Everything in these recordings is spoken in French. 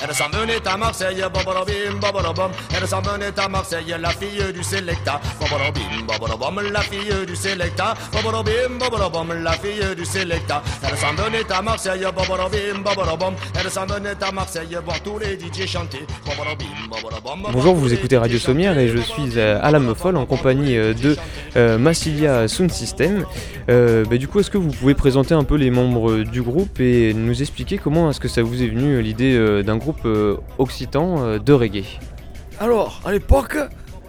Elle s'en venait à Marseille, babarabim, babarabam. Elle s'en venait à Marseille, la fille du Selecta. Babarabim, babarabam, la fille du Selecta. Babarabim, babarabam, la fille du Selecta. Elle s'en venait à Marseille, babarabim, babarabam. Elle s'en venait à Marseille, voir tous les DJ chanter. Bonjour, vous écoutez Radio Sommière et je suis à la Folle en compagnie euh, de euh, Massilia Sound System. Euh, bah, du coup, est-ce que vous pouvez présenter un peu les membres du groupe et nous expliquer comment est-ce que ça vous est venu l'idée d'un groupe occitan de reggae Alors, à l'époque,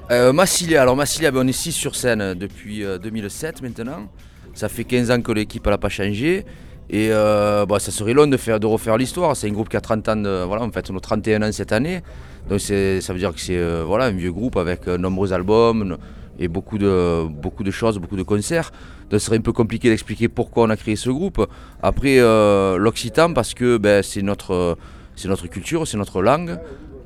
Massilia, alors Massilia, ben, on est 6 sur scène depuis 2007 maintenant. Ça fait 15 ans que l'équipe n'a pas changé. Et bah, ça serait long de, faire, de refaire l'histoire. C'est un groupe qui a 30 ans, voilà, en fait, on a 31 ans cette année. Donc ça veut dire que c'est voilà, un vieux groupe avec nombreux albums, et beaucoup de, beaucoup de choses, beaucoup de concerts. Donc ce serait un peu compliqué d'expliquer pourquoi on a créé ce groupe. Après, euh, l'Occitan, parce que ben, c'est notre, notre culture, c'est notre langue.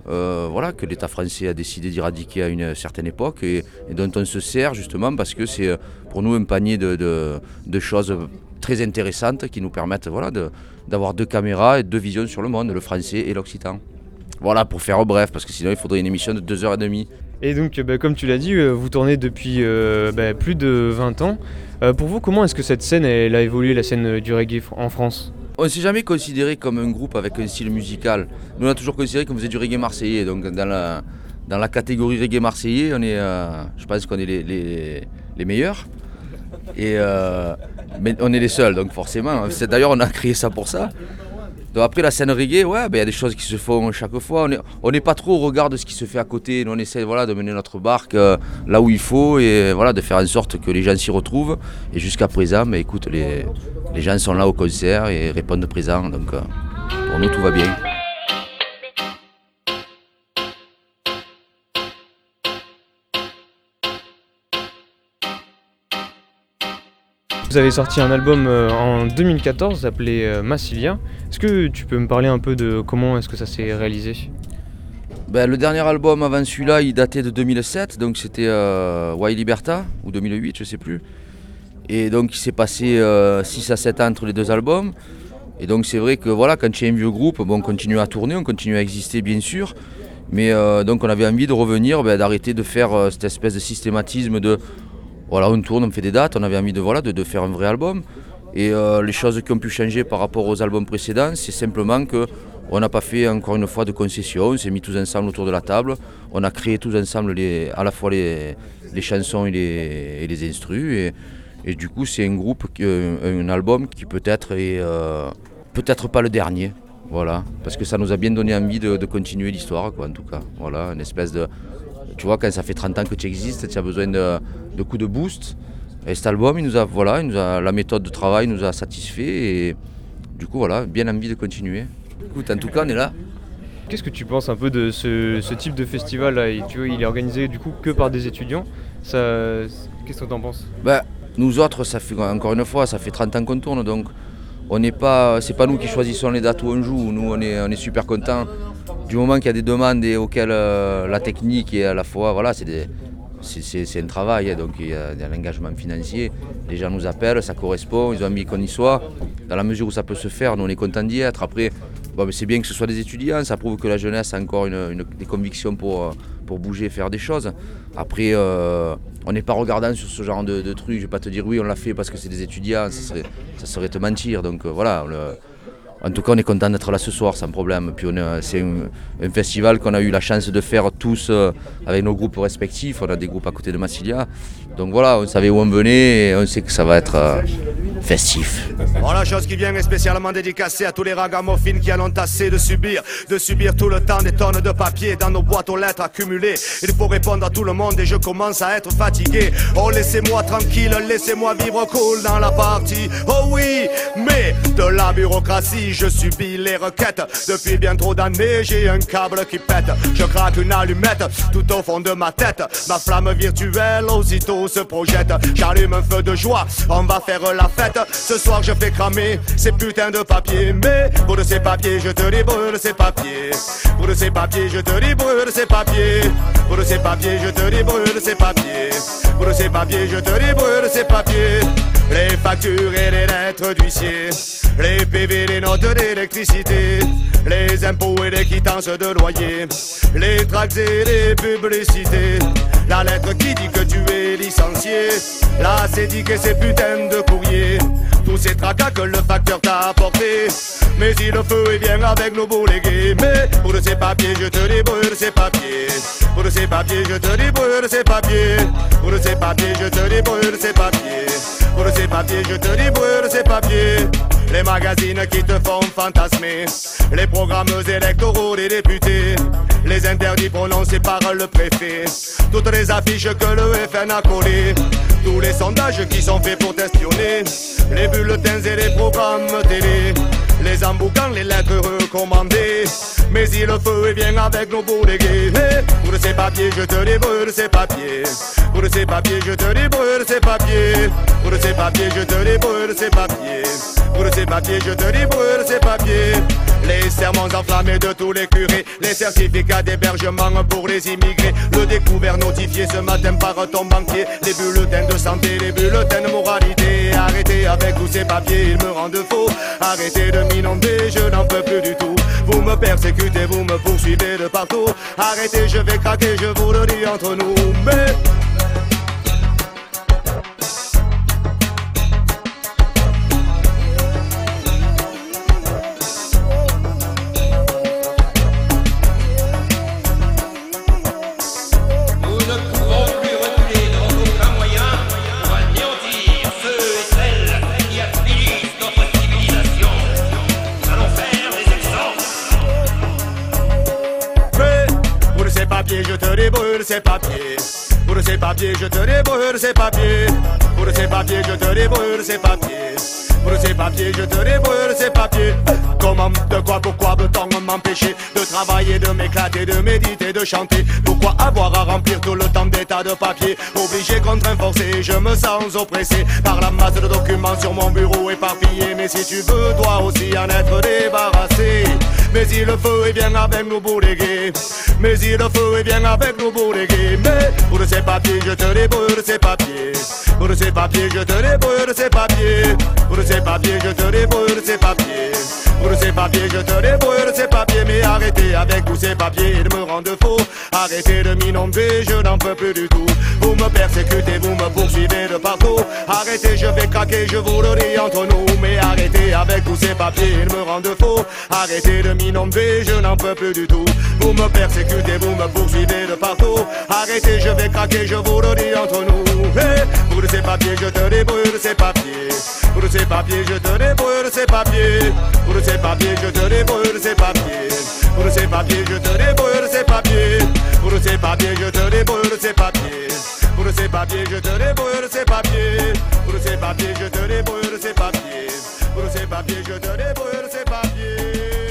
Euh, voilà, que l'État français a décidé d'éradiquer à une certaine époque et, dont on se sert justement parce que c'est pour nous un panier de, choses très intéressantes qui nous permettent voilà, d'avoir deux caméras et deux visions sur le monde, le français et l'occitan. Voilà, pour faire bref, parce que sinon il faudrait une émission de 2h30. Et donc, bah, comme tu l'as dit, euh, vous tournez depuis euh, bah, plus de 20 ans. Euh, pour vous, comment est-ce que cette scène a évolué, la scène du reggae en France? On ne s'est jamais considéré comme un groupe avec un style musical. Nous, on a toujours considéré qu'on faisait du reggae marseillais. Donc, dans la, catégorie reggae marseillais, est, je pense qu'on est les, meilleurs. Et, mais on est les seuls, donc forcément. D'ailleurs, on a créé ça pour ça. Donc après la scène reggae, ouais, ben, il y a des choses qui se font chaque fois. On n'est pas trop au regard de ce qui se fait à côté. Nous, on essaie voilà, de mener notre barque euh, là où il faut et voilà, de faire en sorte que les gens s'y retrouvent. Et jusqu'à présent, ben, écoute, les, les, gens sont là au concert et répondent présent. Donc euh, pour nous, tout va bien. Vous avez sorti un album euh, en 2014 appelé euh, Massilia. Est-ce que tu peux me parler un peu de comment est-ce que ça s'est réalisé? Ben, Le dernier album avant celui-là, il datait de 2007, donc c'était euh, Why Liberta, ou 2008, je sais plus. Et donc il s'est passé 6 à 7 ans entre les deux albums. Et donc c'est vrai que voilà, quand tu es un vieux groupe, bon, on continue à tourner, on continue à exister bien sûr. Mais donc on avait envie de revenir, ben, d'arrêter de faire cette espèce de systématisme de voilà, on tourne, on fait des dates, on avait envie de, voilà, de, faire un vrai album. Et euh, les choses qui ont pu changer par rapport aux albums précédents, c'est simplement que on n'a pas fait encore une fois de concessions, on s'est mis tous ensemble autour de la table, on a créé tous ensemble à la fois les, chansons et les, et instrus. Du coup, c'est un groupe, un, album qui peut-être est euh, peut-être pas le dernier. Voilà, parce que ça nous a bien donné envie de, de continuer l'histoire, quoi, en tout cas. Voilà, une espèce de, tu vois, quand ça fait 30 ans que tu existes, tu as besoin de, coups de boost. Et cet album, il nous a, voilà, il nous a, la méthode de travail nous a satisfait et du coup, voilà, bien envie de continuer. Écoute, en tout cas, on est là. Qu'est-ce que tu penses un peu de ce, type de festival là tu vois, Il est organisé du coup que par des étudiants. Qu'est-ce que tu en penses? Ben, Nous autres, ça fait encore une fois, ça fait 30 ans qu'on tourne, donc on n'est pas, pas nous qui choisissons les dates où on joue. Nous, on est, super contents du moment qu'il y a des demandes et auxquelles euh, la technique et à la fois, voilà, c'est c'est un travail, hein, donc il y a, un engagement financier. Les gens nous appellent, ça correspond, ils ont envie qu'on y soit. Dans la mesure où ça peut se faire, nous on est contents d'y être. Après, bon, c'est bien que ce soit des étudiants, ça prouve que la jeunesse a encore une, des convictions pour, euh, pour bouger, faire des choses. Après, euh, on n'est pas regardant sur ce genre de, de trucs. Je ne vais pas te dire oui, on l'a fait parce que c'est des étudiants, ça serait, te mentir. Donc voilà. En tout cas, on est content d'être là ce soir sans problème. Puis c'est un, festival qu'on a eu la chance de faire tous euh, avec nos groupes respectifs. On a des groupes à côté de Massilia. Donc voilà, on savait où on venait et on sait que ça va être euh, festif. Voilà, chose qui vient est spécialement dédicacée à tous les ragamuffins qui en ont assez de subir, de subir tout le temps des tonnes de papier dans nos boîtes aux lettres accumulées. Il faut répondre à tout le monde et je commence à être fatigué. Oh, laissez-moi tranquille, laissez-moi vivre cool dans la partie. Oh oui, mais de la bureaucratie, je subis les requêtes. Depuis bien trop d'années, j'ai un câble qui pète. Je craque une allumette tout au fond de ma tête. Ma flamme virtuelle aussitôt se projette. J'allume un feu de joie, on va faire la fête. Ce soir je fais cramer ces putains de papiers. Mais pour de ces papiers, je te dis brûle ces papiers. Pour de ces papiers, je te dis brûle ces papiers. Pour de ces papiers, je te dis brûle ces papiers. Pour de ces papiers, je te dis brûle ces papiers. Les factures et les lettres d'huissier, les PV, les notes d'électricité, les impôts et les quittances de loyer, les tracts et les publicités. La lettre qui dit que tu es licencié, la dit que c'est putain de courrier. Tous ces tracas que le facteur t'a apporté. Mais si le feu est bien avec nos boulégués. Mais pour ces papiers, je te débrûle ces papiers. Pour ces papiers, je te débrûle ces papiers. Pour ces papiers, je te débrûle ces papiers. Pour ces papiers, je te débrûle ces papiers. Les magazines qui te font fantasmer. Les programmes électoraux des députés. Les interdits prononcés par le préfet. Toutes les affiches que le FN a collées. Tous les sondages qui sont faits pour t'espionner. Les bulletins et les programmes télé. Les emboucans, les lettres recommandées. Mais si le feu est bien avec bourregués. Pour ces papiers, je te débrûle ces papiers. Pour ces papiers, je te débrûle ces papiers. Pour ces papiers, je te débrûle ces papiers. Pour ces papiers, je te débrûle ces papiers. Les serments enflammés de tous les curés, les certificats d'hébergement pour les immigrés, le découvert notifié ce matin par ton banquier, les bulletins de santé, les bulletins de moralité. Arrêtez avec tous ces papiers, ils me rendent faux. Arrêtez de m'inonder, je n'en peux plus du tout. Me persécutez, vous me poursuivez de partout. Arrêtez, je vais craquer, je vous le dis entre nous. Mais ces papiers. Pour ces papiers, je te débrûle ces papiers. Pour ces papiers, je te débrûle ces papiers. Pour ces papiers, je te débrûle ces papiers. Comment, de quoi, pourquoi veut-on m'empêcher de travailler, de m'éclater, de méditer, de chanter? Pourquoi avoir à remplir tout le temps d'état de papier Obligé, contraint, forcé, je me sens oppressé par la masse de documents sur mon bureau éparpillé. Mais si tu veux, toi aussi en être débarrassé. Mais si le feu est bien avec nous bourregués Mais si le feu est bien avec nous bourregués Mais pour ces papiers je te débrûle ces papiers Pour ces papiers je te débrûle ces papiers papiers je te débrûle ces papiers pour ces papiers, je te débrûle ces papiers, mais arrêtez avec tous ces papiers, ils me rendent faux. Arrêtez de m'inonder, je n'en peux plus du tout. Vous me persécutez, vous me poursuivez de partout. Arrêtez, je vais craquer, je vous le dis entre nous. Mais arrêtez avec tous ces papiers, ils me rendent faux. Arrêtez de m'inonder, je n'en peux plus du tout. Vous me persécutez, vous me poursuivez de partout. Arrêtez, je vais craquer, je vous le dis entre nous. pour ces papiers, je te débrûle ces papiers. Pour ces papiers, je te débrûle ces papiers. Pour ces papiers, je te débrûle ces papiers. Pour ces papiers, je te débrûle ces papiers. Pour ces papiers, je te débrûle ces papiers. Pour ces papiers, je te débrûle ces papiers. Pour ces papiers, je te ces papiers. Pour ces papiers, je te débrûle ces papiers.